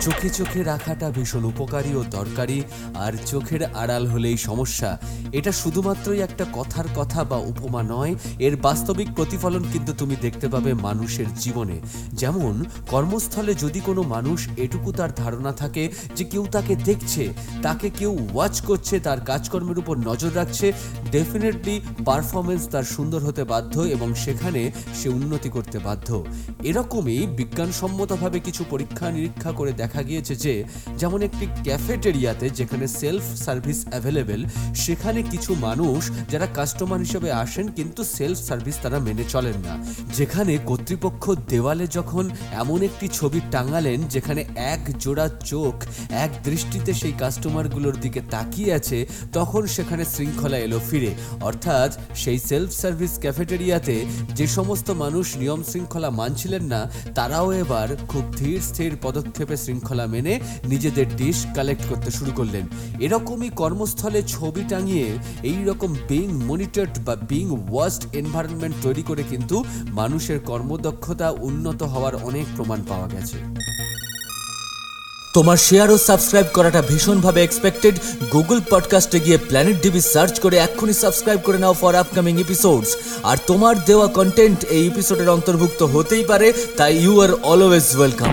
চোখে চোখে রাখাটা ভীষণ উপকারী ও দরকারি, আর চোখের আড়াল হলেই সমস্যা। এটা শুধুমাত্রই একটা কথার কথা বা উপমা নয়, এর বাস্তবিক প্রতিফলন কিন্তু তুমি দেখতে পাবে মানুষের জীবনে। যেমন, কর্মস্থলে যদি কোনো মানুষ এটুকু তার ধারণা থাকে যে কেউ তাকে দেখছে, তাকে কেউ ওয়াচ করছে, তার কাজকর্মের উপর নজর রাখছে ডেফিনেটলি পারফরমেন্স তার সুন্দর হতে বাধ্য এবং সেখানে সে উন্নতি করতে বাধ্য। এরকমই বিজ্ঞানসম্মতভাবে কিছু পরীক্ষা নিরীক্ষা করে দেখা গিয়েছে যে, যেমন একটি ক্যাফেটেরিয়াতে যেখানে সেলফ সার্ভিস অ্যাভেলেবেল, সেখানে কিছু মানুষ যারা কাস্টমার হিসেবে আসেন কিন্তু সেলফ সার্ভিস তারা মেনে চলেন না। যেখানে কর্তৃপক্ষ দেওয়ালে যখন এমন একটি ছবি টাঙালেন, যেখানে এক জোড়া চোখ, এক দৃষ্টিতে সেই কাস্টমারগুলোর দিকে তাকিয়ে আছে, তখন সেখানে শৃঙ্খলা এলো ফিরে। অর্থাৎ সেই সেলফ সার্ভিস ক্যাফেটেরিয়াতে যে সমস্ত মানুষ নিয়ম শৃঙ্খলা মানছিলেন না, তারাও এবার খুব ধীর স্থির পদক্ষেপে শৃঙ্খলা মেনে নিজেদের ডিশ কালেক্ট করতে শুরু করলেন। এরকমই কর্মস্থলে ছবি টাঙিয়ে এই রকম বিং মনিটরড বা বিং ওয়াস্ট এনভায়রনমেন্ট তৈরি করে কিন্তু মানুষের কর্মদক্ষতা উন্নত হওয়ার অনেক প্রমাণ পাওয়া গেছে। তোমার শেয়ার ও সাবস্ক্রাইব করাটা ভীষণভাবে এক্সপেক্টেড গুগল পডকাস্টে গিয়ে প্ল্যানেট ডিবি সার্চ করে এক্ষুনি সাবস্ক্রাইব করে নাও ফর আপকামিং এপিসোডস আর তোমার দেওয়া কন্টেন্ট এই এপিসোডের অন্তর্ভুক্ত হতেই পারে, তাই ইউ আর অলওয়েজ ওয়েলকাম